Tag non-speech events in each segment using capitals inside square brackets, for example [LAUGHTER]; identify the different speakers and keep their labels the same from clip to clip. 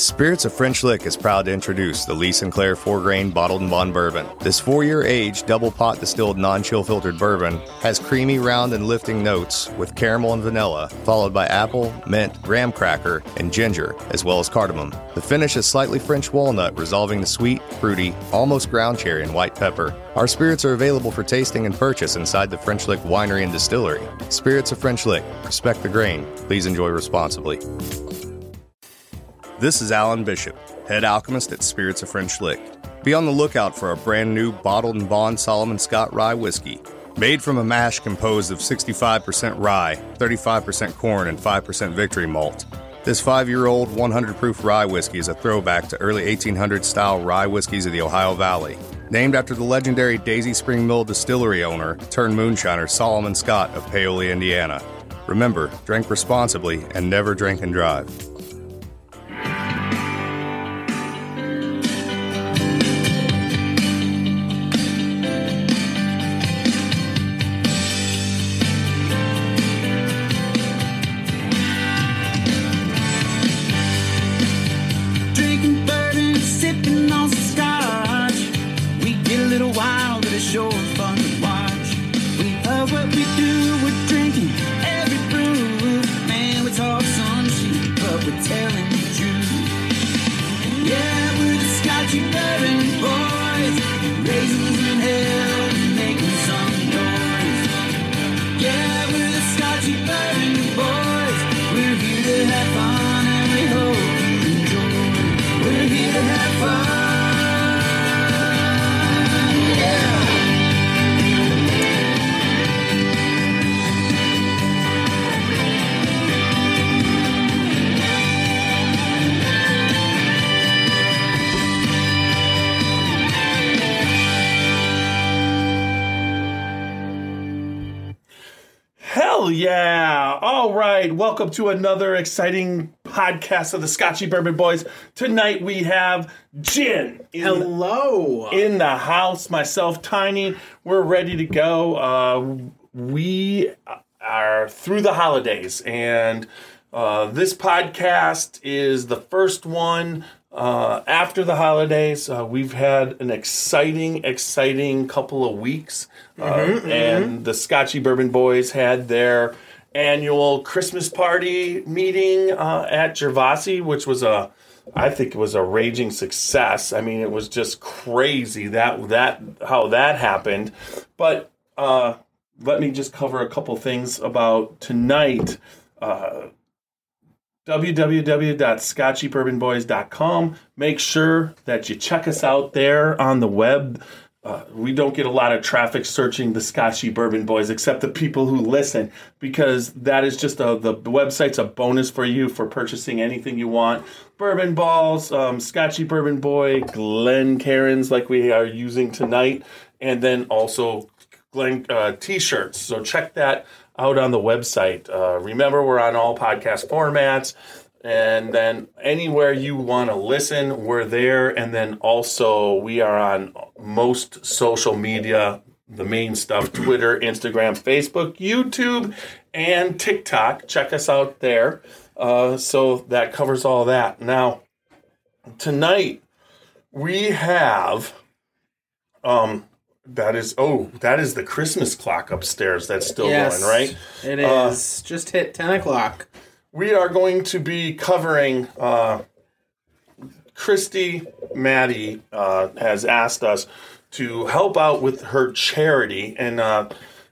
Speaker 1: Spirits of French Lick is proud to introduce the Lee Sinclair four grain bottled and bond bourbon. This four year aged, double pot distilled, non chill filtered bourbon has creamy, round, and lifting notes with caramel and vanilla, followed by apple, mint, graham cracker, and ginger, as well as cardamom. The finish is slightly French walnut, resolving the sweet, fruity, almost ground cherry, and white pepper. Our spirits are available for tasting and purchase inside the French Lick Winery and Distillery. Spirits of French Lick. Respect the grain. Please enjoy responsibly. This is Alan Bishop, head alchemist at Spirits of French Lick. Be on the lookout for a brand new bottled and bond Solomon Scott rye whiskey. Made from a mash composed of 65% rye, 35% corn, and 5% victory malt. This five year old 100 proof rye whiskey is a throwback to early 1800 style rye whiskeys of the Ohio Valley. Named after the legendary Daisy Spring Mill distillery owner turned moonshiner Solomon Scott of Paoli, Indiana. Remember, drink responsibly and never drink and drive.
Speaker 2: A little wild, but it's sure fun
Speaker 3: right, welcome to another exciting podcast of the Scotchy Bourbon Boys. Tonight we have Gin. in,
Speaker 4: Hello.
Speaker 3: in the house. Myself, Tiny, we're ready to go. Uh, we are through the holidays, and uh, this podcast is the first one uh, after the holidays. Uh, we've had an exciting, exciting couple of weeks, uh, and the Scotchy Bourbon Boys had their annual Christmas party meeting uh, at Gervasi, which was a I think it was a raging success. I mean, it was just crazy that that how that happened. But uh, let me just cover a couple things about tonight. Uh, www.scotchybourbonboys.com. Make sure that you check us out there on the web. Uh, we don't get a lot of traffic searching the Scotchy Bourbon Boys, except the people who listen, because that is just a the, website's a bonus for you for purchasing anything you want. Bourbon balls, um, Scotchy Bourbon Boy, Glencairns, like we are using tonight, and then also Glen uh, t-shirts. So check that out on the website. Uh, remember, we're on all podcast formats. And then anywhere you want to listen, we're there. And then also, we are on most social media, the main stuff Twitter, Instagram, Facebook, YouTube, and TikTok. Check us out there. Uh, so that covers all that. Now, tonight, we have. Um, that is oh, that is the Christmas clock upstairs that's still
Speaker 4: yes,
Speaker 3: going, right?
Speaker 4: It is Uh, just hit ten o'clock.
Speaker 3: We are going to be covering uh, Christy Maddie uh, has asked us to help out with her charity. And uh,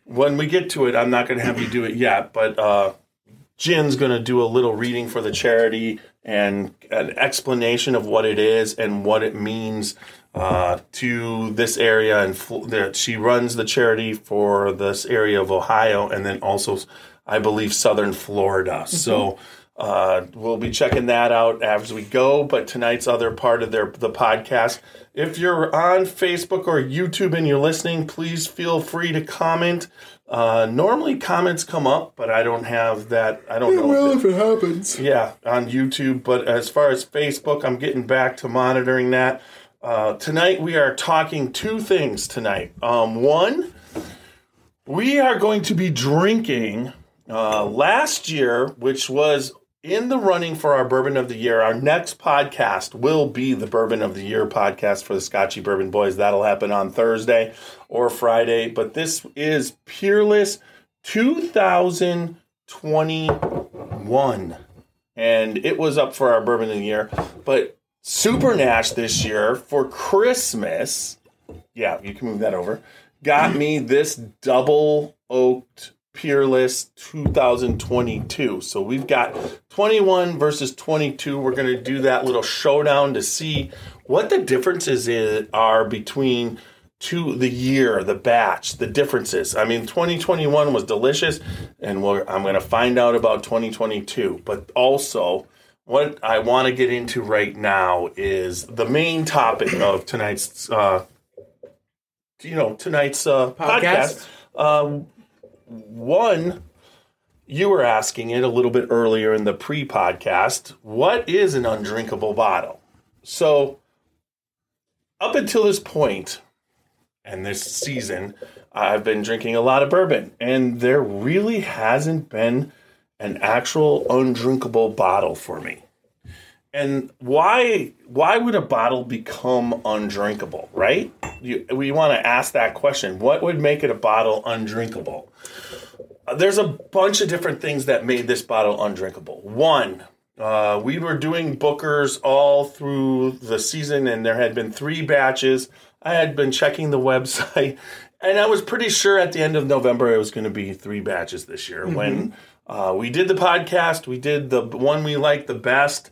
Speaker 3: when we get to it I'm not going to have you do it yet but uh, Gin's going to do a little reading for the charity and an explanation of what it is and what it means uh, to this area and Fl- that she runs the charity for this area of Ohio and then also I believe southern Florida. So uh, we'll be checking that out as we go. But tonight's other part of their the podcast. If you're on Facebook or YouTube and you're listening, please feel free to comment. Uh, normally comments come up, but I don't have that. I don't know. if it-
Speaker 4: it happens.
Speaker 3: yeah, on YouTube. But as far as Facebook, I'm getting back to monitoring that. Uh, tonight we are talking two things tonight. Um, one, we are going to be drinking uh, last year, which was in the running for our bourbon of the year. Our next podcast will be the bourbon of the year podcast for the Scotchy Bourbon Boys. That'll happen on Thursday or Friday. But this is Peerless 2021. And it was up for our bourbon of the year. But Super Nash this year for Christmas, yeah, you can move that over, got me this double oaked Peerless 2022. So we've got 21 versus 22. We're going to do that little showdown to see what the differences is, are between two the year, the batch, the differences. I mean, 2021 was delicious, and we're, I'm going to find out about 2022. But also, what I want to get into right now is the main topic of tonight's, uh, you know, tonight's uh, podcast.
Speaker 4: Podcast.
Speaker 3: Um, one, you were asking it a little bit earlier in the pre-podcast. What is an undrinkable bottle? So, up until this point, and this season, I've been drinking a lot of bourbon, and there really hasn't been an actual undrinkable bottle for me. And why why would a bottle become undrinkable, right? You, we want to ask that question. What would make it a bottle undrinkable? There's a bunch of different things that made this bottle undrinkable. One, uh, we were doing bookers all through the season, and there had been three batches. I had been checking the [LAUGHS] website, and I was pretty sure at the end of November it was going to be three batches this year. When uh, we did the podcast, we did the one we liked the best,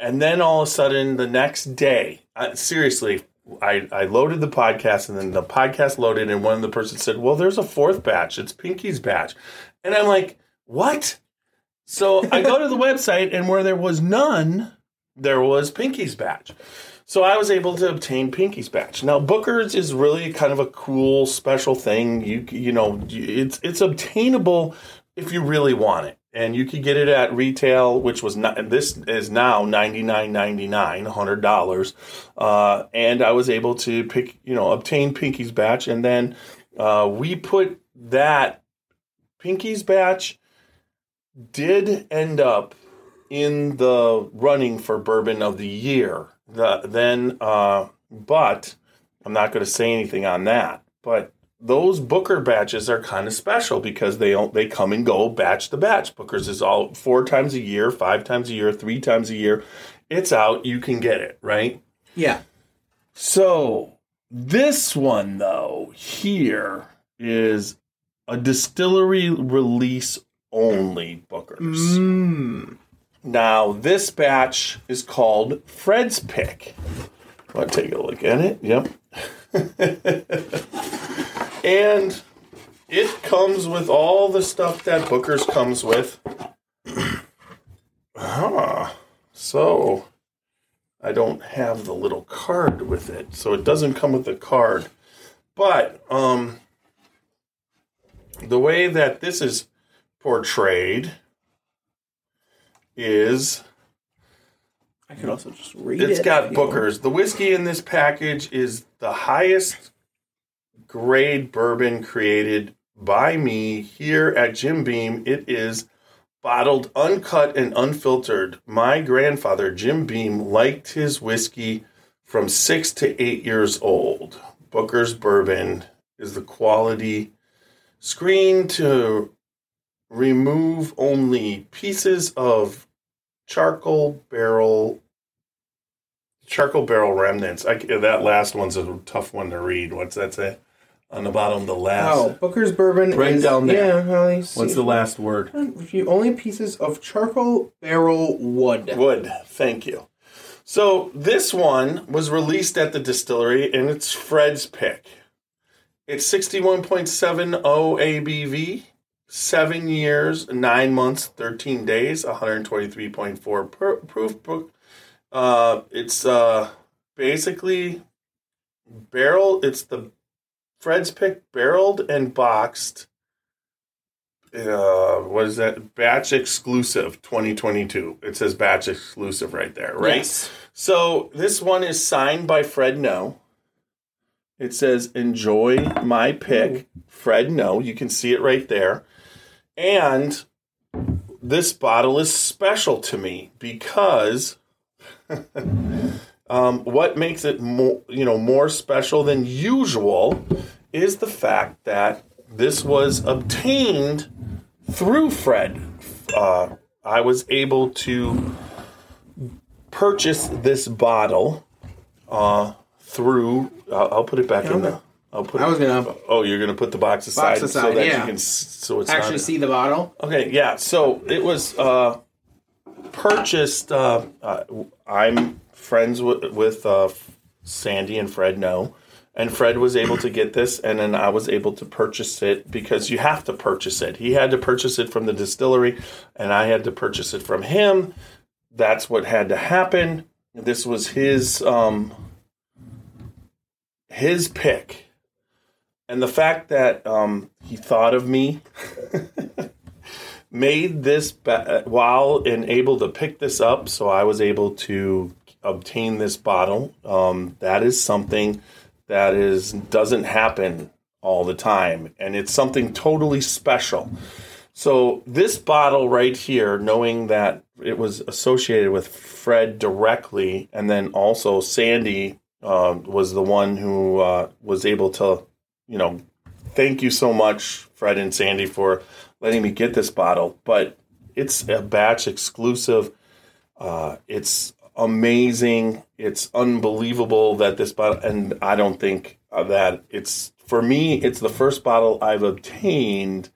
Speaker 3: and then all of a sudden the next day, seriously, I, I loaded the podcast, and then the podcast loaded, and one of the persons said, "Well, there's a fourth batch. It's Pinky's batch," and I'm like, "What?" So I go to the [LAUGHS] website, and where there was none, there was Pinky's batch. So I was able to obtain Pinky's batch. Now Booker's is really kind of a cool special thing. You you know it's it's obtainable if you really want it, and you could get it at retail, which was not. This is now ninety nine ninety nine, hundred dollars, uh, and I was able to pick you know obtain Pinky's batch, and then uh, we put that Pinky's batch did end up in the running for bourbon of the year. The, then, uh, but I'm not going to say anything on that. But those Booker batches are kind of special because they they come and go batch to batch. Booker's is all four times a year, five times a year, three times a year. It's out. You can get it right.
Speaker 4: Yeah.
Speaker 3: So this one though here is a distillery release only Booker's.
Speaker 4: Mm.
Speaker 3: Now this batch is called Fred's Pick. To take a look at it? Yep. [LAUGHS] and it comes with all the stuff that Booker's comes with. [CLEARS THROAT] ah, so I don't have the little card with it, so it doesn't come with the card. But um, the way that this is portrayed is
Speaker 4: I could also just read
Speaker 3: it's
Speaker 4: it.
Speaker 3: got
Speaker 4: you want.
Speaker 3: Booker's. The whiskey in this package is the highest grade bourbon created by me here at Jim Beam. It is bottled, uncut, and unfiltered. My grandfather, Jim Beam, liked his whiskey from six to eight years old. Booker's bourbon is the quality screen to remove only pieces of charcoal barrel charcoal barrel remnants. I, that last one's a tough one to read. What's that say on the bottom? The last.
Speaker 4: Oh, Booker's bourbon.
Speaker 3: Right
Speaker 4: is,
Speaker 3: down there.
Speaker 4: Yeah,
Speaker 3: What's the last word?
Speaker 4: Only pieces of charcoal barrel wood.
Speaker 3: Wood. Thank you. So this one was released at the distillery, and it's Fred's pick. It's sixty-one point seven O ABV, seven years, nine months, thirteen days, one hundred twenty-three point four proof book. Uh, it's uh basically barrel. It's the Fred's pick barreled and boxed. Uh, what is that? Batch exclusive 2022. It says batch exclusive right there, right?
Speaker 4: Yes.
Speaker 3: So this one is signed by Fred Noe. It says enjoy my pick, Fred Noe. You can see it right there. And this bottle is special to me because [LAUGHS] um, what makes it more, you know, more special than usual is the fact that this was obtained through Fred. Uh, I was able to purchase this bottle uh, through. I'll, I'll put it back in the. I'll put.
Speaker 5: I was gonna-
Speaker 3: Oh, you're gonna put the box aside, so
Speaker 5: aside,
Speaker 3: that
Speaker 5: yeah.
Speaker 3: you can. So it's
Speaker 5: Actually, see the bottle.
Speaker 3: Okay, yeah. So it was uh, purchased. Uh, uh, I'm friends with, uh, Sandy and Fred. No, and Fred was able to get this, and then I was able to purchase it because you have to purchase it. He had to purchase it from the distillery, and I had to purchase it from him. That's what had to happen. This was his um, his pick. And the fact that um, he thought of me [LAUGHS] made this ba- while and able to pick this up, so I was able to obtain this bottle. Um, that is something that is doesn't happen all the time, and it's something totally special. So this bottle right here, knowing that it was associated with Fred directly, and then also Sandy uh, was the one who uh, was able to, you know, thank you so much, Fred and Sandy, for letting me get this bottle. But it's a batch exclusive. Uh, it's amazing. It's unbelievable that this bottle, and I don't think that it's for me. It's the first bottle I've obtained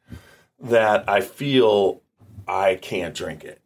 Speaker 3: that I feel I can't drink it.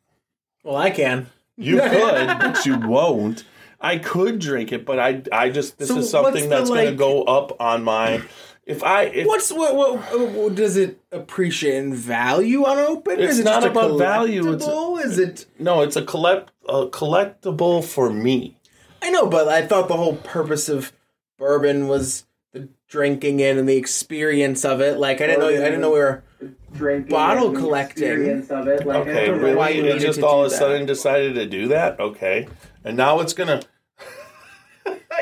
Speaker 5: Well, I can.
Speaker 3: You [LAUGHS] could, but you won't. I could drink it, but I, I just this
Speaker 5: So
Speaker 3: is something that's going to go up on my. If I, if,
Speaker 5: What's what, what, what does it appreciate in value on open?
Speaker 3: It's
Speaker 5: is it
Speaker 3: not
Speaker 5: just a
Speaker 3: about value, it's a-
Speaker 5: Is it?
Speaker 3: no, it's a collect a collectible for me.
Speaker 5: I know, but I thought the whole purpose of bourbon was the drinking it and the experience of it. Like I didn't know. I didn't know we were
Speaker 6: drinking
Speaker 5: Bottle collecting.
Speaker 6: experience Of it. Like, I
Speaker 3: Okay,
Speaker 6: don't know
Speaker 3: really?
Speaker 5: why you
Speaker 3: it just all of a sudden decided to do that. Okay, and now it's gonna.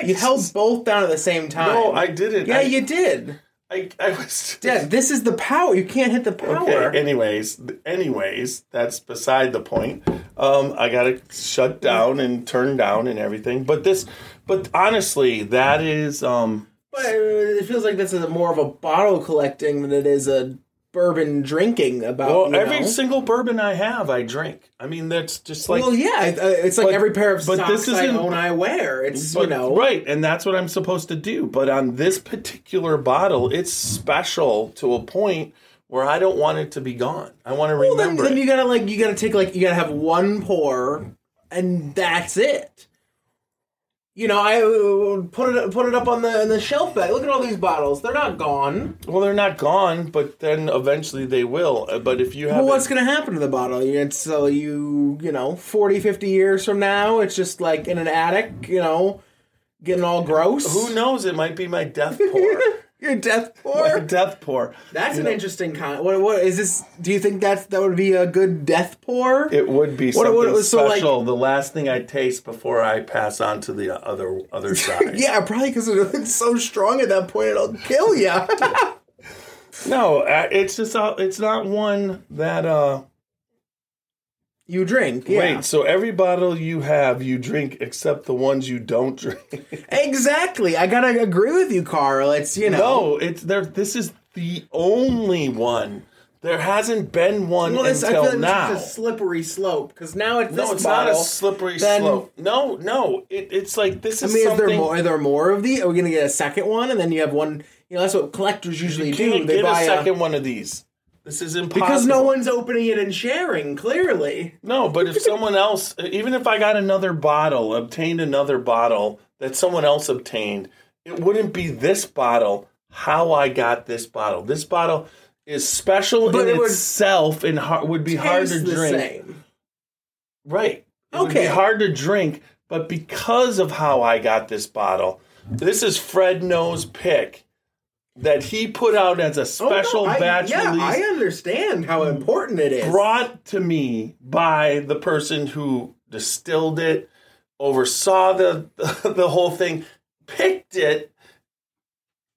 Speaker 5: You held both down at the same time.
Speaker 3: No, I didn't.
Speaker 5: yeah,
Speaker 3: I,
Speaker 5: you did.
Speaker 3: I, I was.
Speaker 5: Dad, this is the power. You can't hit the power.
Speaker 3: Okay. Anyways, anyways, that's beside the point. Um, I got to shut down and turn down and everything. But this, but honestly, that is um.
Speaker 5: But it feels like this is more of a bottle collecting than it is a bourbon drinking. About
Speaker 3: Well,
Speaker 5: you
Speaker 3: every
Speaker 5: know?
Speaker 3: single bourbon I have, I drink. I mean, that's just like
Speaker 5: well, yeah, uh, it's like
Speaker 3: But-
Speaker 5: every pair of
Speaker 3: but
Speaker 5: socks
Speaker 3: this
Speaker 5: I
Speaker 3: isn't-
Speaker 5: own, I wear. It's
Speaker 3: But-
Speaker 5: you know,
Speaker 3: right, and that's what I'm supposed to do. But on this particular bottle, it's special to a point where I don't want it to be gone. I want to
Speaker 5: Well, then,
Speaker 3: remember
Speaker 5: then
Speaker 3: it.
Speaker 5: you gotta like you gotta take like you gotta have one pour, and that's it. You know, I uh, put it put it up on the on the shelf back. Look at all these bottles; they're not gone.
Speaker 3: well, they're not gone, but then eventually they will. Uh, But if you have
Speaker 5: Well, what's gonna happen to the bottle? It's so you you know 40, 50 years from now, it's just like in an attic, you know, getting all gross.
Speaker 3: who knows? It might be my death pour. [LAUGHS]
Speaker 5: Your death pour. [LAUGHS]
Speaker 3: death pour.
Speaker 5: That's an interesting kind. What what is this? Do you think that's that would be a good death pour?
Speaker 3: It would be
Speaker 5: What-
Speaker 3: something
Speaker 5: what it was so, like-
Speaker 3: special. the last thing I taste before I pass on to the other other [LAUGHS] side.
Speaker 5: yeah, probably because it's so strong at that point it'll kill you. [LAUGHS]
Speaker 3: No, uh, it's just uh, it's not one that. uh
Speaker 5: you drink, yeah.
Speaker 3: Wait, so every bottle you have, you drink except the ones you don't drink. [LAUGHS]
Speaker 5: Exactly. I gotta agree with you, Carl. It's you know.
Speaker 3: no, it's there. This is the only one. There hasn't been one
Speaker 5: Well, this, I
Speaker 3: until
Speaker 5: feel like
Speaker 3: now.
Speaker 5: it's a slippery slope because now it's
Speaker 3: no, it's
Speaker 5: bottle.
Speaker 3: not a slippery
Speaker 5: then-
Speaker 3: slope. No, no, it, it's like this
Speaker 5: I
Speaker 3: is
Speaker 5: mean, is there more? Are there more of these? Are we gonna get a second one, and then you have one? You know, that's what collectors usually
Speaker 3: you
Speaker 5: do.
Speaker 3: can't
Speaker 5: They
Speaker 3: get
Speaker 5: buy
Speaker 3: a second one of these. This is impossible.
Speaker 5: because no one's opening it and sharing. Clearly,
Speaker 3: No, but if someone else, even if I got another bottle, obtained another bottle that someone else obtained, it wouldn't be this bottle how I got this bottle. This bottle is special
Speaker 5: But
Speaker 3: in
Speaker 5: it would
Speaker 3: itself and would be hard to drink.
Speaker 5: same.
Speaker 3: Right. It would
Speaker 5: Okay.
Speaker 3: be hard to drink, but because of how I got this bottle, this is Fred Noe's pick that he put out as a
Speaker 5: Oh, no,
Speaker 3: special
Speaker 5: I-
Speaker 3: batch
Speaker 5: yeah,
Speaker 3: release
Speaker 5: I understand how important it is.
Speaker 3: brought to me by the person who distilled it, oversaw the the whole thing, picked it,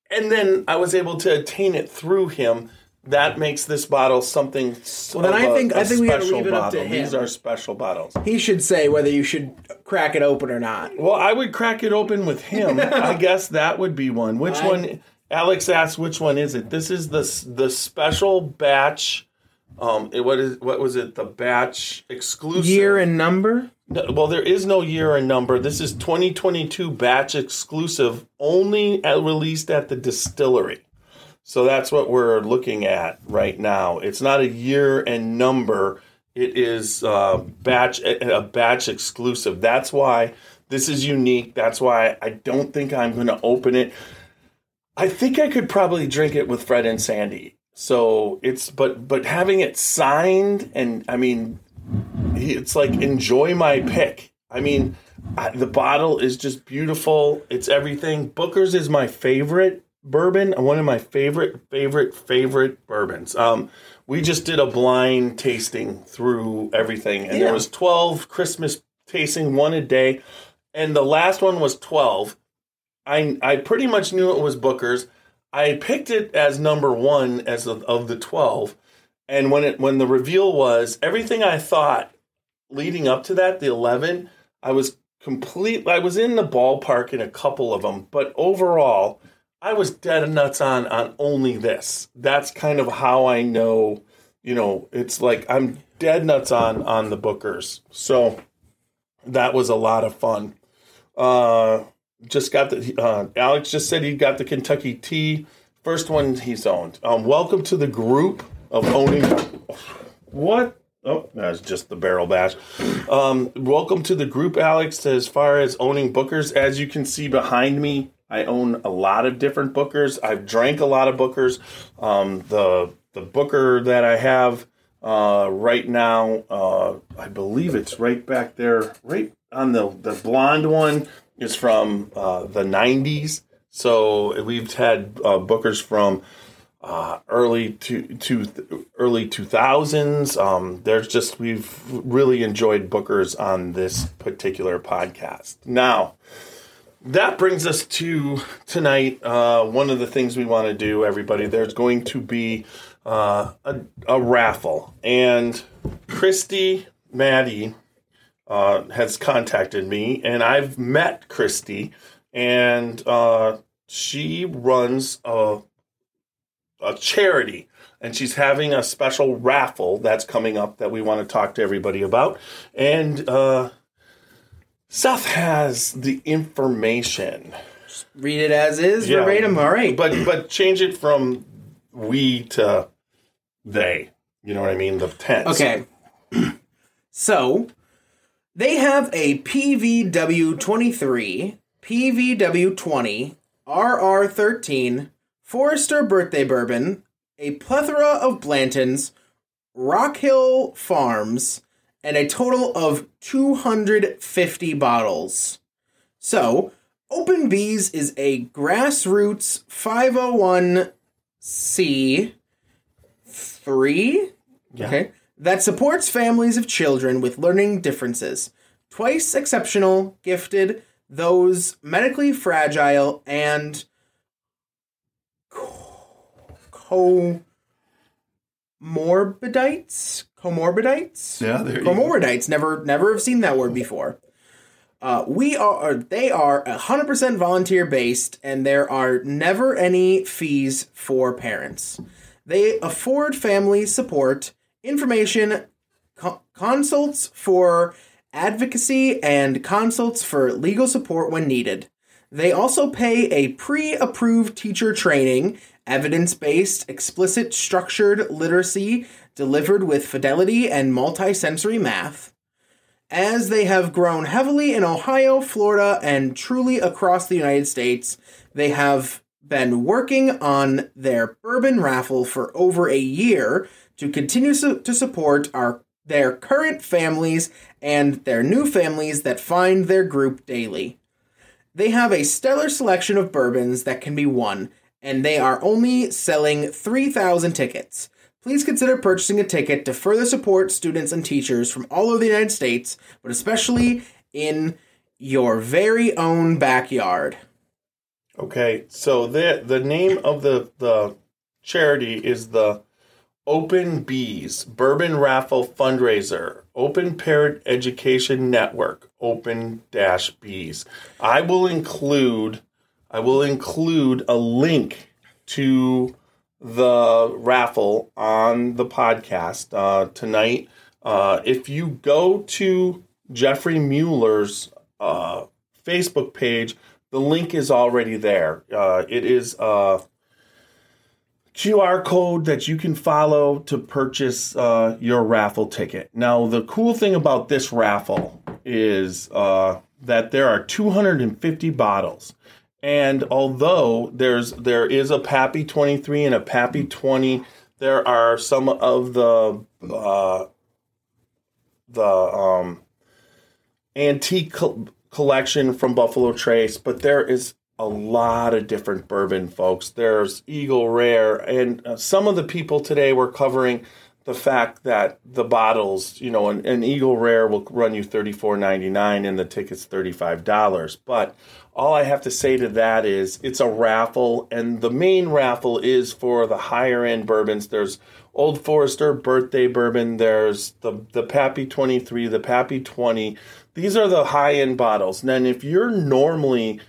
Speaker 3: and then I was able to attain it through him. that makes this bottle something. So
Speaker 5: Well, then I think- I think we gotta leave it up to
Speaker 3: bottle. These are special bottles.
Speaker 5: He should say whether you should crack it open or not.
Speaker 3: Well, I would crack it open with him. [LAUGHS] I guess that would be one. Which
Speaker 5: I-
Speaker 3: one? Alex asked, "Which one is it?" This is the the special batch. Um, it, what is what was it? The batch exclusive
Speaker 5: Year and number?
Speaker 3: No, well, there is no year and number. This is 2022 batch exclusive, only at, released at the distillery. So that's what we're looking at right now. It's not a year and number. It is uh, batch a a batch exclusive. That's why this is unique. That's why I don't think I'm going to open it. I think I could probably drink it with Fred and Sandy. So it's but but having it signed and I mean it's like enjoy my pick. I mean, I, the bottle is just beautiful. It's everything. Booker's is my favorite bourbon. One of my favorite, favorite, favorite bourbons. Um, we just did a blind tasting through everything, and there was twelve Christmas tasting, one a day, and the last one was twelve. I I pretty much knew it was Booker's. I picked it as number one as of, of the twelve, and when it when the reveal was everything I thought leading up to that, the 11, I was complete. I was in the ballpark in a couple of them, but overall, I was dead nuts on on only this. That's kind of how I know. You know, it's like I'm dead nuts on on the Bookers. So that was a lot of fun. Uh, just got the uh, Alex just said he got the Kentucky Tea. First one he's owned. Um, welcome to the group of owning. What? Oh, that's just the barrel bash. Um, welcome to the group, Alex. As far as owning Bookers, as you can see behind me, I own a lot of different Bookers. I've drank a lot of Bookers. Um, the the Booker that I have uh, right now, uh, I believe it's right back there, right on the the blonde one is from uh, the '90s. So we've had uh, Bookers from uh, early to, to early 2000s. Um, there's just we've really enjoyed Bookers on this particular podcast. Now, that brings us to tonight. Uh, one of the things we want to do, everybody. There's going to be uh, a, a raffle, and Christy Maddie uh, has contacted me, and I've met Christy, and uh, she runs a a charity and she's having a special raffle that's coming up that we want to talk to everybody about and uh Seth has the information
Speaker 5: Read it as is,
Speaker 3: Yeah.
Speaker 5: verbatim. All right.
Speaker 3: but but change it from we to they you know what i mean the tense
Speaker 5: Okay. [CLEARS THROAT] so they have a PVW 23, PVW 20, RR 13, Forester birthday bourbon, a plethora of Blantons, Rock Hill Farms, and a total of 250 bottles. So, Open Bees is a grassroots 501c 3 Okay. That supports families of children with learning differences. Twice exceptional, gifted, those medically fragile, and co- comorbidites? Comorbidites?
Speaker 3: Yeah, there you go.
Speaker 5: Comorbidites. Never never have seen that word before. Uh, we are they are 100% volunteer based and there are never any fees for parents. They afford family support, information, co- consults for advocacy, and consults for legal support when needed. They also pay a pre approved teacher training, evidence based, explicit, structured literacy delivered with fidelity and multisensory math. As they have grown heavily in Ohio, Florida, and truly across the United States, they have been working on their bourbon raffle for over a year to continue su- to support our their current families and their new families that find their group daily. They have a stellar selection of bourbons that can be won, and they are only selling 3,000 tickets. Please consider purchasing a ticket to further support students and teachers from all over the United States, but especially in your very own backyard.
Speaker 3: Okay, so the the name of the the charity is the Open Bees, Bourbon Raffle Fundraiser, Open Parent Education Network, Open Dash Bees. I will include I will include a link to the raffle on the podcast uh, tonight. Uh, if you go to Jeffrey Mueller's uh, Facebook page, the link is already there. Uh, it is a QR code that you can follow to purchase uh, your raffle ticket. Now, the cool thing about this raffle is uh, that there are 250 bottles. And although there's there is a Pappy 23 and a Pappy 20, there are some of the uh, the um, antique col- collection from Buffalo Trace, but there is a lot of different bourbon, folks. There's Eagle Rare, and uh, some of the people today were covering the fact that the bottles, you know, an, an Eagle Rare will run you thirty four ninety nine, and the ticket's thirty five dollars. But all I have to say to that is it's a raffle, and the main raffle is for the higher end bourbons. There's Old Forester birthday bourbon. There's the the Pappy twenty three, the Pappy twenty. These are the high end bottles. And then if you're normally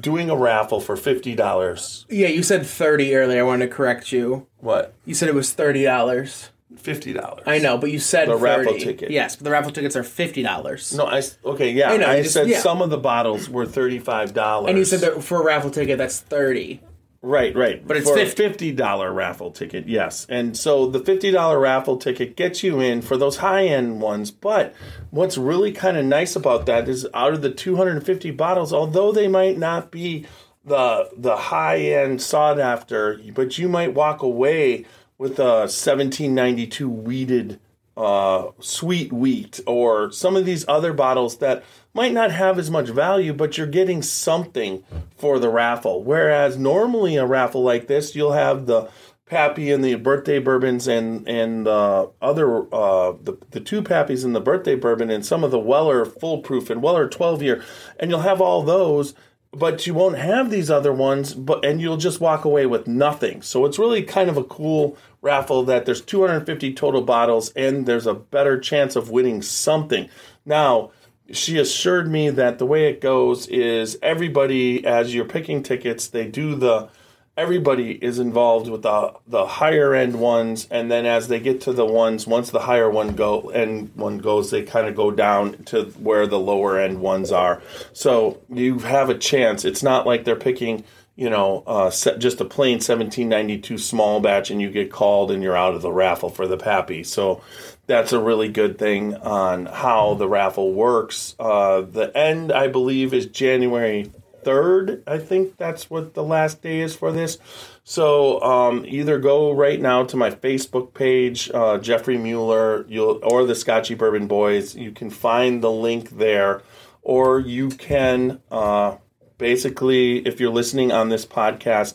Speaker 3: doing a raffle for fifty dollars,
Speaker 5: Yeah, you said 30 earlier. I wanted to correct you.
Speaker 3: what
Speaker 5: You said it was $30.
Speaker 3: fifty dollars?
Speaker 5: I know, but you said
Speaker 3: The
Speaker 5: 30.
Speaker 3: raffle ticket.
Speaker 5: Yes, but the raffle tickets are $50.
Speaker 3: No, I okay, yeah.
Speaker 5: I
Speaker 3: I,
Speaker 5: know, you just-
Speaker 3: said
Speaker 5: yeah.
Speaker 3: some of the bottles were thirty five dollars,
Speaker 5: And you said that for a raffle ticket, that's 30
Speaker 3: Right, right.
Speaker 5: But it's
Speaker 3: for
Speaker 5: 50.
Speaker 3: a fifty dollar raffle ticket, yes. And so the fifty dollar raffle ticket gets you in for those high end ones. But what's really kind of nice about that is out of the two hundred and fifty bottles, although they might not be the the high end sought after, but you might walk away with a seventeen ninety two weeded uh, sweet wheat or some of these other bottles that might not have as much value, but you're getting something for the raffle. Whereas normally a raffle like this, you'll have the Pappy and the birthday bourbons and and the other uh, the the two Pappies and the birthday bourbon and some of the Weller Full Proof and Weller twelve year, and you'll have all those. But you won't have these other ones, but and you'll just walk away with nothing. So it's really kind of a cool raffle that there's 250 total bottles and there's a better chance of winning something. Now, she assured me that the way it goes is everybody as you're picking tickets, they do the everybody is involved with the the higher end ones. And then as they get to the ones once the higher one go and one goes they kind of go down to where the lower end ones are. So you have a chance. It's not like they're picking you know uh, just a plain 1792 small batch and you get called and you're out of the raffle for the pappy so that's a really good thing on how the raffle works uh, the end i believe is january 3rd. I think that's what the last day is for this. So um, either go right now to my Facebook page, uh, Jeffrey Mueller, you'll, or the Scotchy Bourbon Boys. You can find the link there, or you can uh, basically, if you're listening on this podcast,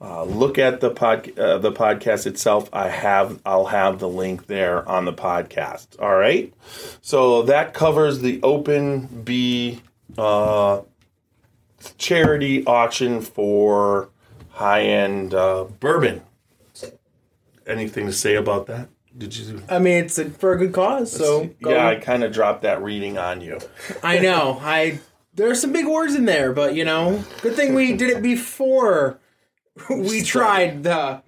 Speaker 3: uh, look at the pod, uh, the podcast itself. I have I'll have the link there on the podcast. All right, so that covers the Open B uh, charity auction for high end uh, bourbon. Anything to say about that? Did you?
Speaker 5: I mean, it's a, for a good cause, so
Speaker 3: yeah, I kind of dropped that reading on you.
Speaker 5: I know. I there are some big words in there, but you know, good thing we did it before [LAUGHS] we tried the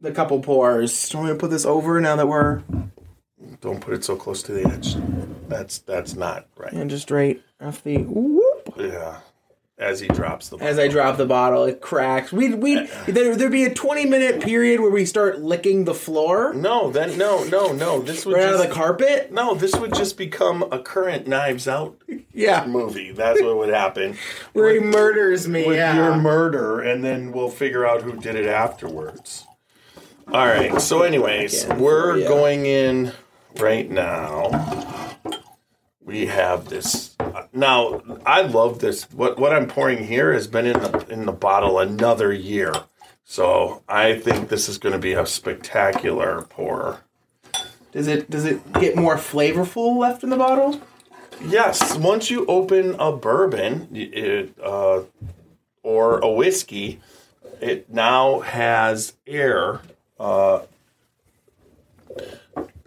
Speaker 5: the couple pours. Do you want me to put this over now that we're
Speaker 3: Don't put it so close to the edge. That's that's not right.
Speaker 5: and just right off the whoop.
Speaker 3: Yeah, as he drops the.
Speaker 5: As I drop the bottle, it cracks. We we [LAUGHS] there there'd be a twenty minute period where we start licking the floor
Speaker 3: no, then no, no, no. This would
Speaker 5: right out of
Speaker 3: just,
Speaker 5: the carpet.
Speaker 3: no. This would just become a current Knives Out
Speaker 5: Yeah,
Speaker 3: movie. That's what would happen. [LAUGHS]
Speaker 5: where he murders me.
Speaker 3: with
Speaker 5: yeah.
Speaker 3: your murder, and then we'll figure out who did it afterwards. All right. So, anyways,
Speaker 5: Again,
Speaker 3: we're
Speaker 5: yeah.
Speaker 3: going in right now. We have this. Now, I love this. What what I'm pouring here has been in the in the bottle another year, so I think this is going to be a spectacular pour.
Speaker 5: Does it does it get more flavorful left in the bottle?
Speaker 3: Yes, once you open a bourbon it, uh, or a whiskey, it now has air uh,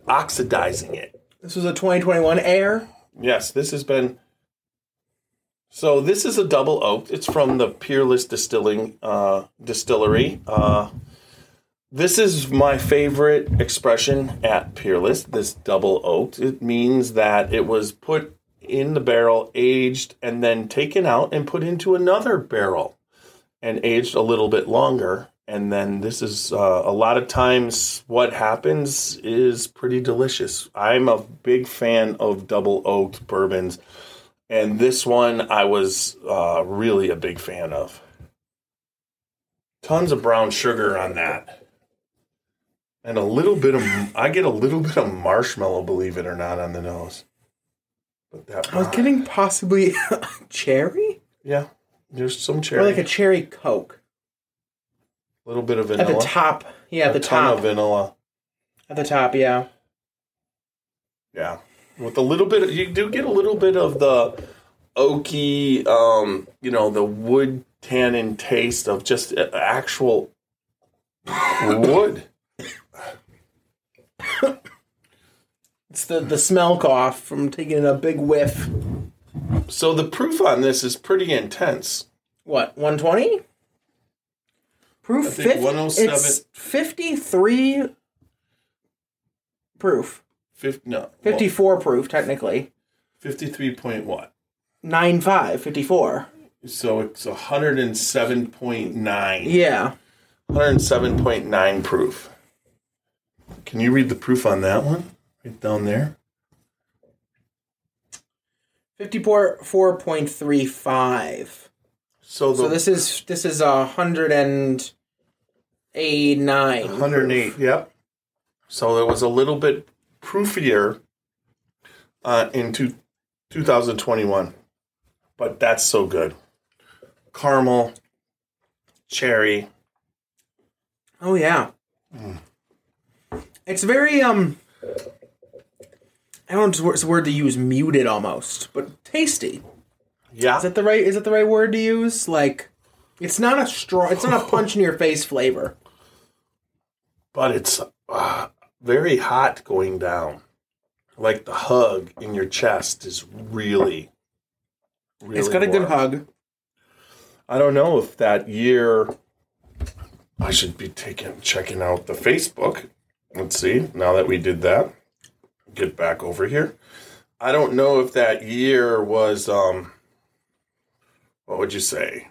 Speaker 3: oxidizing it.
Speaker 5: This was a 2021 air.
Speaker 3: Yes, this has been. So this is a double oak. It's from the Peerless Distilling uh, Distillery. Uh, this is my favorite expression at Peerless. This double oak. It means that it was put in the barrel, aged, and then taken out and put into another barrel and aged a little bit longer. And then this is uh, a lot of times what happens is pretty delicious. I'm a big fan of double oaked bourbons, and this one I was uh, really a big fan of. Tons of brown sugar on that. And a little bit of, I get a little bit of marshmallow, believe it or not, on the nose. But that,
Speaker 5: I was getting possibly [LAUGHS] cherry
Speaker 3: yeah, there's some cherry,
Speaker 5: or like a cherry coke A
Speaker 3: little bit of vanilla at
Speaker 5: the top. Yeah, at
Speaker 3: a
Speaker 5: the
Speaker 3: ton
Speaker 5: top.
Speaker 3: of vanilla.
Speaker 5: At the top, yeah.
Speaker 3: Yeah, with a little bit, of, you do get a little bit of the oaky, um, you know, the wood tannin taste of just actual wood. [LAUGHS]
Speaker 5: It's the the smell cough from taking a big whiff.
Speaker 3: So the proof on this is pretty intense.
Speaker 5: What 120? Proof
Speaker 3: I think
Speaker 5: 50,
Speaker 3: 107
Speaker 5: It's 53 proof.
Speaker 3: Fif- no,
Speaker 5: 54 proof technically.
Speaker 3: fifty-three point what?
Speaker 5: 95, 54.
Speaker 3: So it's hundred and seven point nine.
Speaker 5: Yeah.
Speaker 3: 107.9 proof. Can you read the proof on that one? Right down there.
Speaker 5: 54 4.35.
Speaker 3: So the
Speaker 5: So this is this is a hundred and eighty nine.
Speaker 3: 108, yep. So it was a little bit proofier uh, in two, 2021. But that's so good. Caramel, cherry.
Speaker 5: Oh yeah. It's very um. I don't know what's the word to use. Muted almost, but tasty.
Speaker 3: Yeah.
Speaker 5: Is that the right? Is that the right word to use? Like, it's not a strong. It's not a punch in your face flavor.
Speaker 3: but it's uh, very hot going down. Like the hug in your chest is really, really.
Speaker 5: it's got a good hug.
Speaker 3: I don't know if that year I should be taking checking out the Facebook. Let's see. Now that we did that, get back over here. I don't know if that year was um what would you say?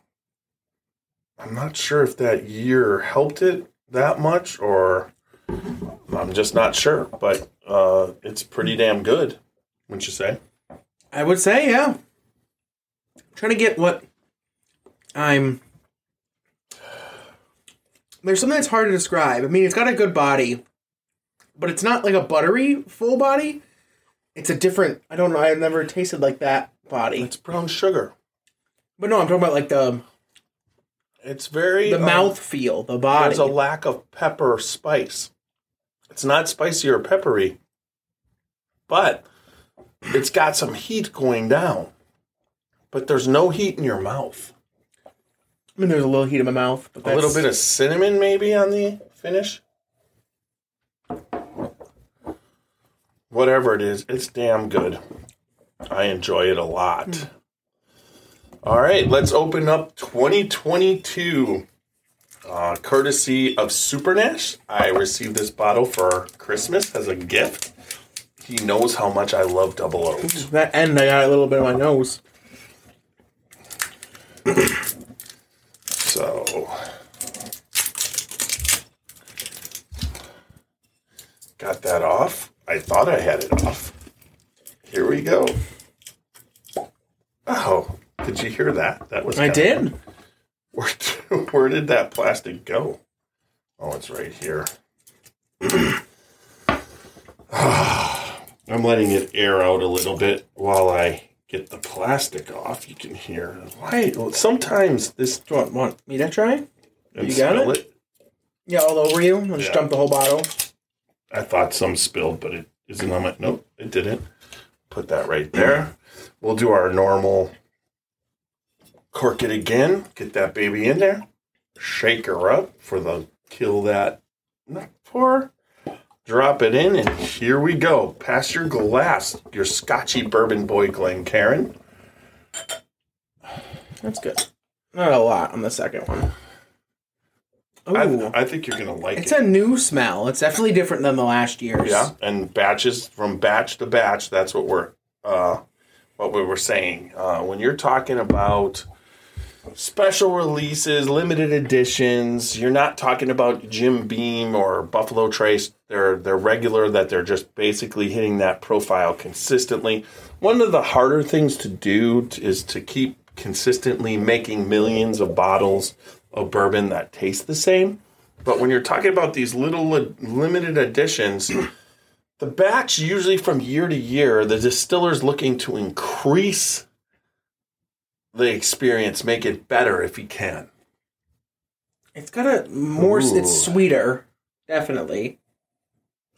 Speaker 3: I'm not sure if that year helped it that much or I'm just not sure, but uh it's pretty damn good, wouldn't you say?
Speaker 5: I would say, yeah. trying to get what I'm. There's something that's hard to describe. I mean, it's got a good body, but it's not like a buttery full body. It's a different. I don't know. I've never tasted like that body.
Speaker 3: It's brown sugar.
Speaker 5: But no, I'm talking about like the
Speaker 3: It's very
Speaker 5: the
Speaker 3: um,
Speaker 5: mouth feel, the body.
Speaker 3: There's a lack of pepper spice. It's not spicy or peppery, but it's got some heat going down. But there's no heat in your mouth.
Speaker 5: I mean, there's a little heat in my mouth, but
Speaker 3: A little bit of cinnamon maybe on the finish. Whatever it is, it's damn good. I enjoy it a lot. All right, let's open up 2022. Uh, courtesy of Super Nash, I received this bottle for Christmas as a gift. He knows how much I love double oaks.
Speaker 5: that end. I got a little bit of my nose. [CLEARS THROAT]
Speaker 3: So got that off. I thought I had it off. Here we go. Oh, did you hear that? That was
Speaker 5: I did. [LAUGHS]
Speaker 3: Where, where did that plastic go? Oh, it's right here. [SIGHS] I'm letting it air out a little bit while I get the plastic off. You can hear. Why? well, Sometimes this.
Speaker 5: Do you want, want me to try?
Speaker 3: and
Speaker 5: You got
Speaker 3: spill
Speaker 5: it? Yeah, all over you. I'll just
Speaker 3: Yeah.
Speaker 5: dump the whole bottle.
Speaker 3: I thought some spilled, but it isn't on my. Nope, it didn't. Put that right there. We'll do our normal. Cork it again. Get that baby in there. Shake her up for the kill that. Pour. drop it in, and here we go. Pass your glass, your Scotchy Bourbon Boy Glencairn.
Speaker 5: That's good. Not a lot on the second one.
Speaker 3: I, I think you're gonna like
Speaker 5: it's
Speaker 3: it.
Speaker 5: a new smell. It's definitely different than the last year's.
Speaker 3: yeah, and batches from batch to batch. That's what we're uh, what we were saying. Uh, when you're talking about special releases, limited editions, you're not talking about Jim Beam or Buffalo Trace. They're they're regular. That they're just basically hitting that profile consistently. One of the harder things to do t- is to keep consistently making millions of bottles of bourbon that tastes the same. But when you're talking about these little li- limited editions, [CLEARS THROAT] the batch usually from year to year, the distiller's looking to increase the experience, make it better if he can.
Speaker 5: It's got a more.
Speaker 3: Ooh.
Speaker 5: It's sweeter, definitely.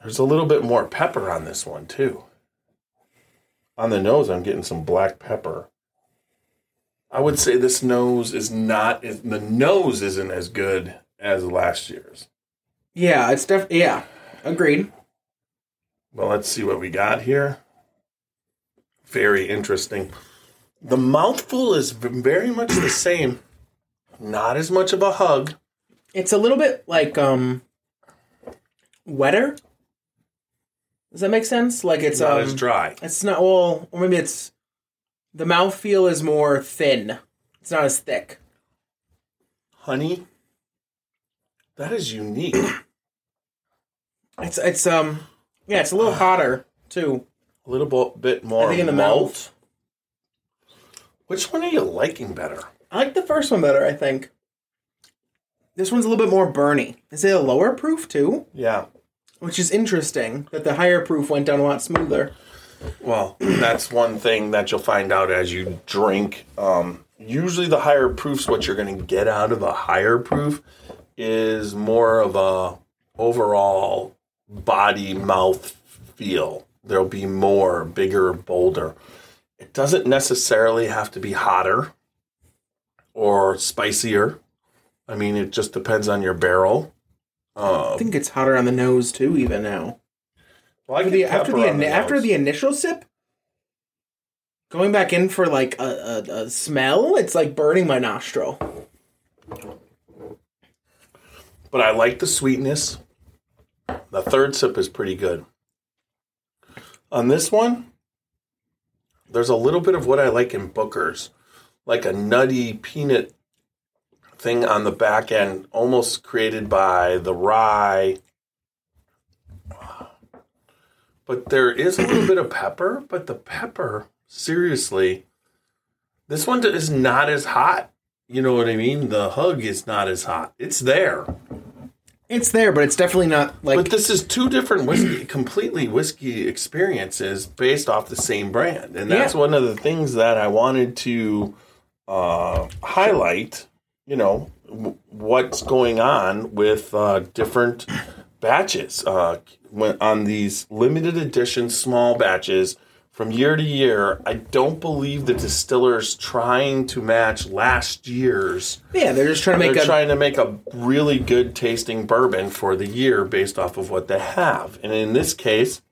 Speaker 3: There's a little bit more pepper on this one too. On the nose, I'm getting some black pepper. I would say this nose is not is- the nose isn't as good as last year's.
Speaker 5: Yeah, it's def. Yeah, agreed.
Speaker 3: Well, let's see what we got here. Very interesting. The mouthful is very much the same. Not as much of a hug.
Speaker 5: It's a little bit like um wetter. Does that make sense? Like it's
Speaker 3: not
Speaker 5: um,
Speaker 3: as dry.
Speaker 5: It's not well, or maybe it's the mouthfeel is more thin. It's not as thick.
Speaker 3: Honey, that is unique. [CLEARS THROAT]
Speaker 5: It's it's um yeah, it's a little hotter too.
Speaker 3: A little bo- bit more
Speaker 5: I think in the
Speaker 3: malt.
Speaker 5: mouth.
Speaker 3: Which one are you liking better?
Speaker 5: I like the first one better, I think. This one's a little bit more burny. Is it a lower proof too?
Speaker 3: Yeah.
Speaker 5: Which is interesting that the higher proof went down a lot smoother.
Speaker 3: Well, that's one thing that you'll find out as you drink. Um, usually, the higher proofs, what you're going to get out of a higher proof is more of a overall body mouth feel. There'll be more, bigger, bolder. It doesn't necessarily have to be hotter or spicier. I mean, it just depends on your barrel.
Speaker 5: I think it's hotter on the nose too, even now.
Speaker 3: Well,
Speaker 5: After the after the, ini- after the initial sip, going back in for like a, a, a smell, it's like burning my nostril.
Speaker 3: but I like the sweetness. The third sip is pretty good. On this one, there's a little bit of what I like in Booker's, like a nutty peanut thing on the back end, almost created by the rye. But there is a little bit of pepper, but the pepper, seriously, this one is not as hot. You know what I mean? The hug is not as hot. It's there.
Speaker 5: It's there, but it's definitely not like
Speaker 3: But this is two different whiskey, [CLEARS THROAT] completely whiskey experiences based off the same brand, and that's
Speaker 5: Yeah.
Speaker 3: one of the things that I wanted to uh, highlight. You know w- what's going on with uh, different batches uh, when, on these limited edition small batches from year to year. I don't believe the distillers trying to match last year's
Speaker 5: yeah, they're just trying to make
Speaker 3: they're
Speaker 5: a
Speaker 3: trying to make a really good tasting bourbon for the year based off of what they have. And in this case,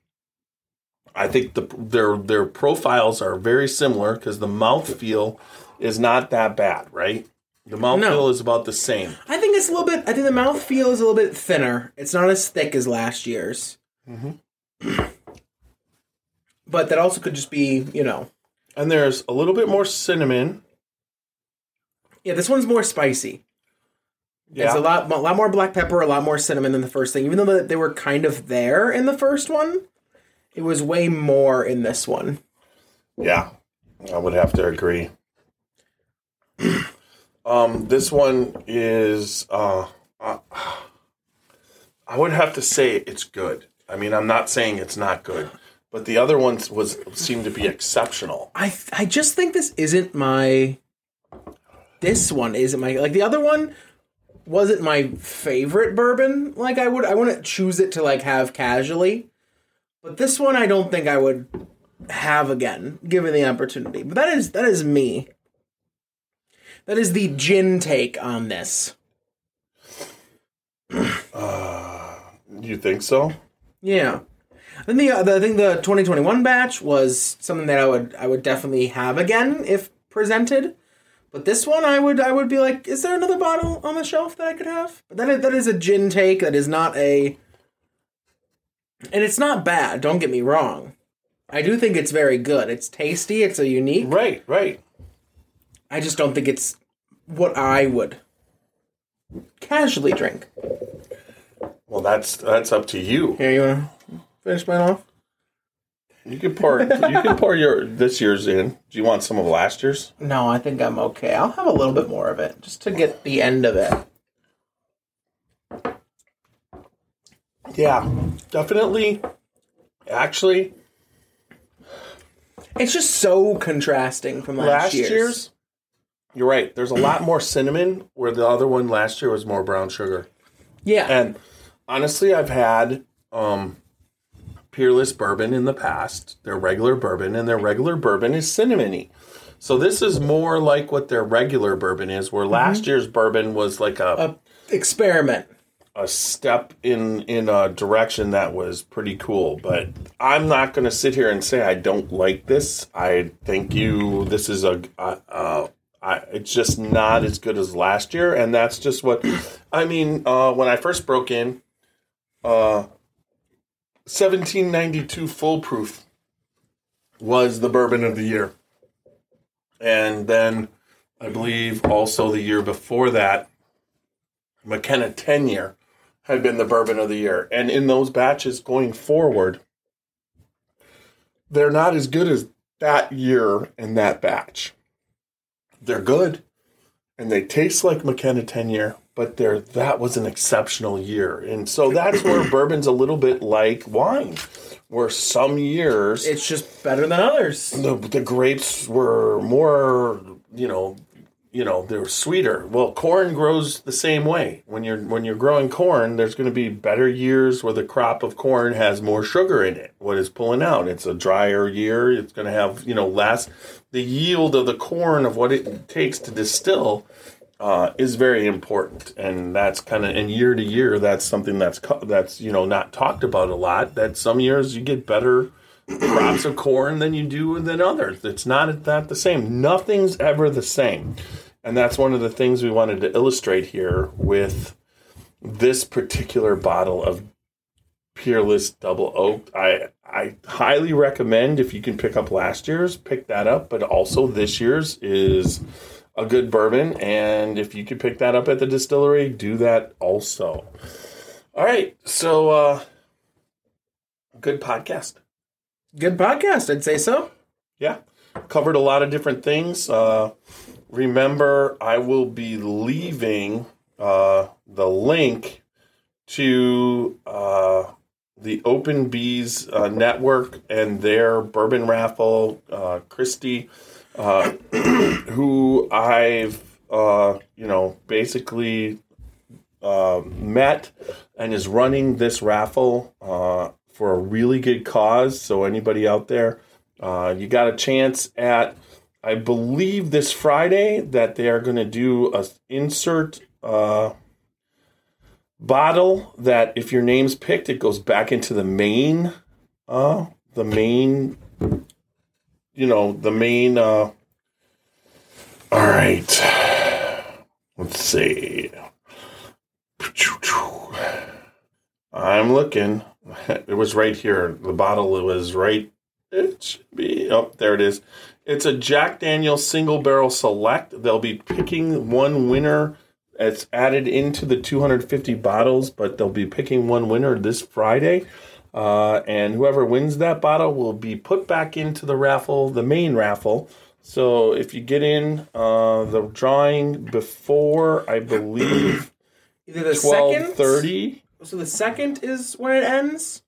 Speaker 3: I think the their their profiles are very similar because the mouthfeel is not that bad, right? The mouthfeel
Speaker 5: No.
Speaker 3: is about the same.
Speaker 5: I think it's a little bit. I think the mouth feel is a little bit thinner. It's not as thick as last year's. Mm-hmm. [CLEARS THROAT] but that also could just be, you know,
Speaker 3: And there's a little bit more cinnamon.
Speaker 5: yeah. This one's more spicy.
Speaker 3: Yeah.
Speaker 5: It's a lot, a lot more black pepper, a lot more cinnamon than the first thing. Even though they were kind of there in the first one, it was way more in this one.
Speaker 3: Yeah, I would have to agree. [CLEARS THROAT] um, this one is, uh, I would have to say it's good. I mean, I'm not saying it's not good, but the other ones was seemed to be exceptional.
Speaker 5: I I just think this isn't my. This one isn't my like the other one wasn't my favorite bourbon. Like I would I wouldn't choose it to like have casually, but this one I don't think I would have again given the opportunity. But that is that is me. That is the Gin take on this.
Speaker 3: Do you think so?
Speaker 5: Yeah. Then the, uh, the I think the 2021 batch was something that I would I would definitely have again if presented. But this one I would I would be like, is there another bottle on the shelf that I could have? But that is, that is a Gin take. That is not a and it's not bad, don't get me wrong. I do think it's very good. It's tasty, it's a unique.
Speaker 3: Right, right.
Speaker 5: I just don't think it's what I would casually drink.
Speaker 3: Well, that's that's up to you.
Speaker 5: Here, you want to finish mine off?
Speaker 3: You can pour you can pour your this year's in. Do you want some of last year's?
Speaker 5: No, I think I'm okay. I'll have a little bit more of it just to get the end of it.
Speaker 3: Yeah, definitely. Actually,
Speaker 5: It's just so contrasting from last,
Speaker 3: last
Speaker 5: year's.
Speaker 3: year's. You're right. There's a lot [CLEARS THROAT] more cinnamon, where the other one last year was more brown sugar.
Speaker 5: Yeah.
Speaker 3: And honestly, I've had um, Peerless bourbon in the past. Their regular bourbon, and their regular bourbon is cinnamony. So this is more like what their regular bourbon is. Where last year's bourbon was like a
Speaker 5: a experiment.
Speaker 3: a step in in a direction that was pretty cool. But I'm not going to sit here and say I don't like this. I think you. This is a. Uh, uh, I, it's just not as good as last year, and that's just what. I mean, uh, when I first broke in, uh, 1792 Full Proof was the bourbon of the year, and then I believe also the year before that, McKenna 10 year had been the bourbon of the year. And in those batches going forward, they're not as good as that year in that batch. They're good and they taste like McKenna 10 year, but they're that was an exceptional year. And so that's where [CLEARS THROAT] bourbon's a little bit like wine, where some years
Speaker 5: It's just better than others.
Speaker 3: the, the grapes were more, you know, you know, they're sweeter. Well, corn grows the same way. When you're when you're growing corn, there's going to be better years where the crop of corn has more sugar in it. What is pulling out? It's a drier year. It's going to have, you know, less the yield of the corn of what it takes to distill uh, is very important, and that's kind of and year to year, that's something that's that's you know not talked about a lot. That some years you get better crops of corn than you do than others. It's not that the same. Nothing's ever the same, and that's one of the things we wanted to illustrate here with this particular bottle of Peerless Double Oak. I I highly recommend if you can pick up last year's, pick that up. But also this year's is a good bourbon, and if you could pick that up at the distillery, do that also. All right, so uh, good podcast.
Speaker 5: Good podcast, I'd say so.
Speaker 3: Yeah, covered a lot of different things. Uh, remember, I will be leaving uh, the link to uh, the Open Bees uh, network and their bourbon raffle. Uh, Christy, uh, [CLEARS THROAT] who I've uh, you know basically uh, met and is running this raffle for a really good cause. So anybody out there, you got a chance at I believe this Friday that they are going to do a insert uh, bottle that if your name's picked, it goes back into the main, uh, the main, you know, the main. Uh, all right, let's see. I'm looking. [LAUGHS] It was right here. The bottle it was right. It should be. Oh, there it is. It's a Jack Daniel's single barrel select. They'll be picking one winner. It's added into the 250 bottles, but they'll be picking one winner this Friday. Uh, and whoever wins that bottle will be put back into the raffle, the main raffle. So if you get in uh, the drawing before, I believe
Speaker 5: Either the
Speaker 3: twelve
Speaker 5: second
Speaker 3: thirty.
Speaker 5: So the second is when it ends,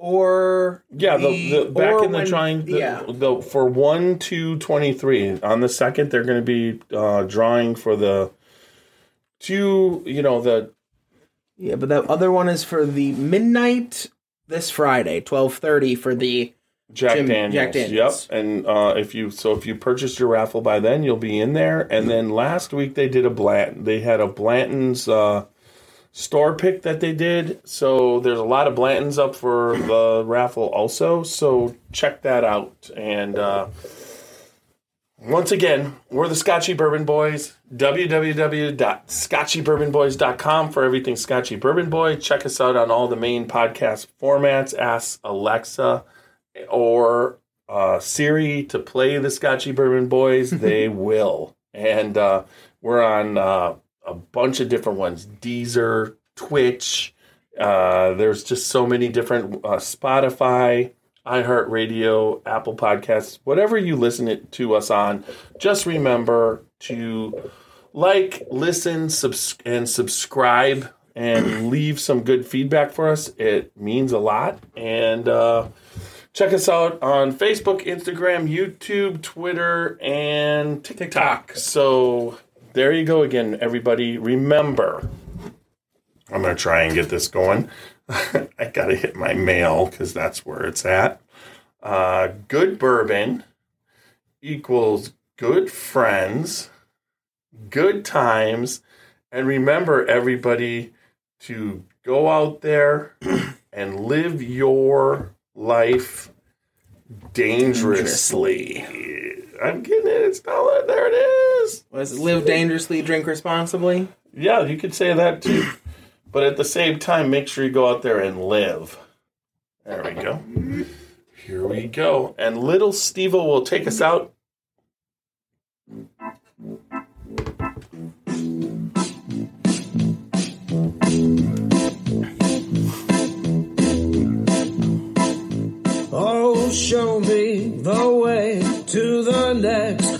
Speaker 5: or
Speaker 3: Yeah, the, the back
Speaker 5: or
Speaker 3: in the drawing. The,
Speaker 5: yeah.
Speaker 3: the for one to twenty three on the second, they're going to be uh, drawing for the two. You know the
Speaker 5: yeah, but that other one is for the midnight this Friday, twelve thirty for the
Speaker 3: Jack
Speaker 5: Jim-
Speaker 3: Daniels.
Speaker 5: Jack Daniels.
Speaker 3: Yep. And uh, if you so if you purchased your raffle by then, you'll be in there. And then last week they did a Blanton. They had a Blanton's uh, store pick that they did. So there's a lot of Blantons up for the raffle also. So check that out. And uh, once again, we're the Scotchy Bourbon Boys. www.scotchybourbonboys.com for everything Scotchy Bourbon Boy. Check us out on all the main podcast formats. Ask Alexa or uh, Siri to play the Scotchy Bourbon Boys. they [LAUGHS] will. And uh, we're on uh, a bunch of different ones Deezer, Twitch. Uh, there's just so many different uh, Spotify, iHeartRadio, Apple Podcasts, whatever you listen it, to us on. Just remember to like, listen, subs- and subscribe, and [CLEARS THROAT] leave some good feedback for us. It means a lot. And uh, check us out on Facebook, Instagram, YouTube, Twitter, and TikTok. So there you go again, everybody. Remember, I'm going to try and get this going. [LAUGHS] I got to hit my mail because that's where it's at. Uh, good bourbon equals good friends, good times, and remember, everybody, to go out there [CLEARS THROAT] and live your life dangerously. I'm getting it. It's not there. It is.
Speaker 5: Was it live dangerously, drink responsibly?
Speaker 3: Yeah, you could say that too. But at the same time, make sure you go out there and live. There we go. Here we go. And little Steve will take us out.
Speaker 7: Oh, show me the way to the next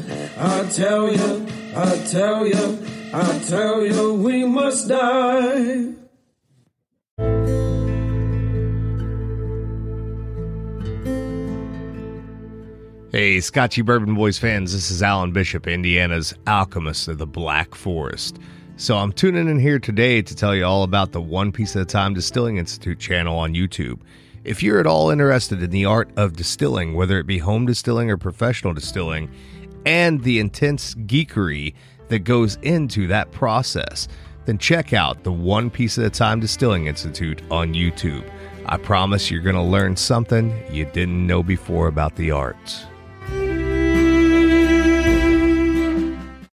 Speaker 7: I tell you, I tell you, I tell you we must die.
Speaker 1: Hey, Scotchy Bourbon Boys fans, this is Alan Bishop, Indiana's alchemist of the Black Forest. So I'm tuning in here today to tell you all about the One Piece at a Time Distilling Institute channel on YouTube. If you're at all interested in the art of distilling, whether it be home distilling or professional distilling, and the intense geekery that goes into that process, then check out the One Piece at a Time Distilling Institute on YouTube. I promise you're going to learn something you didn't know before about the arts.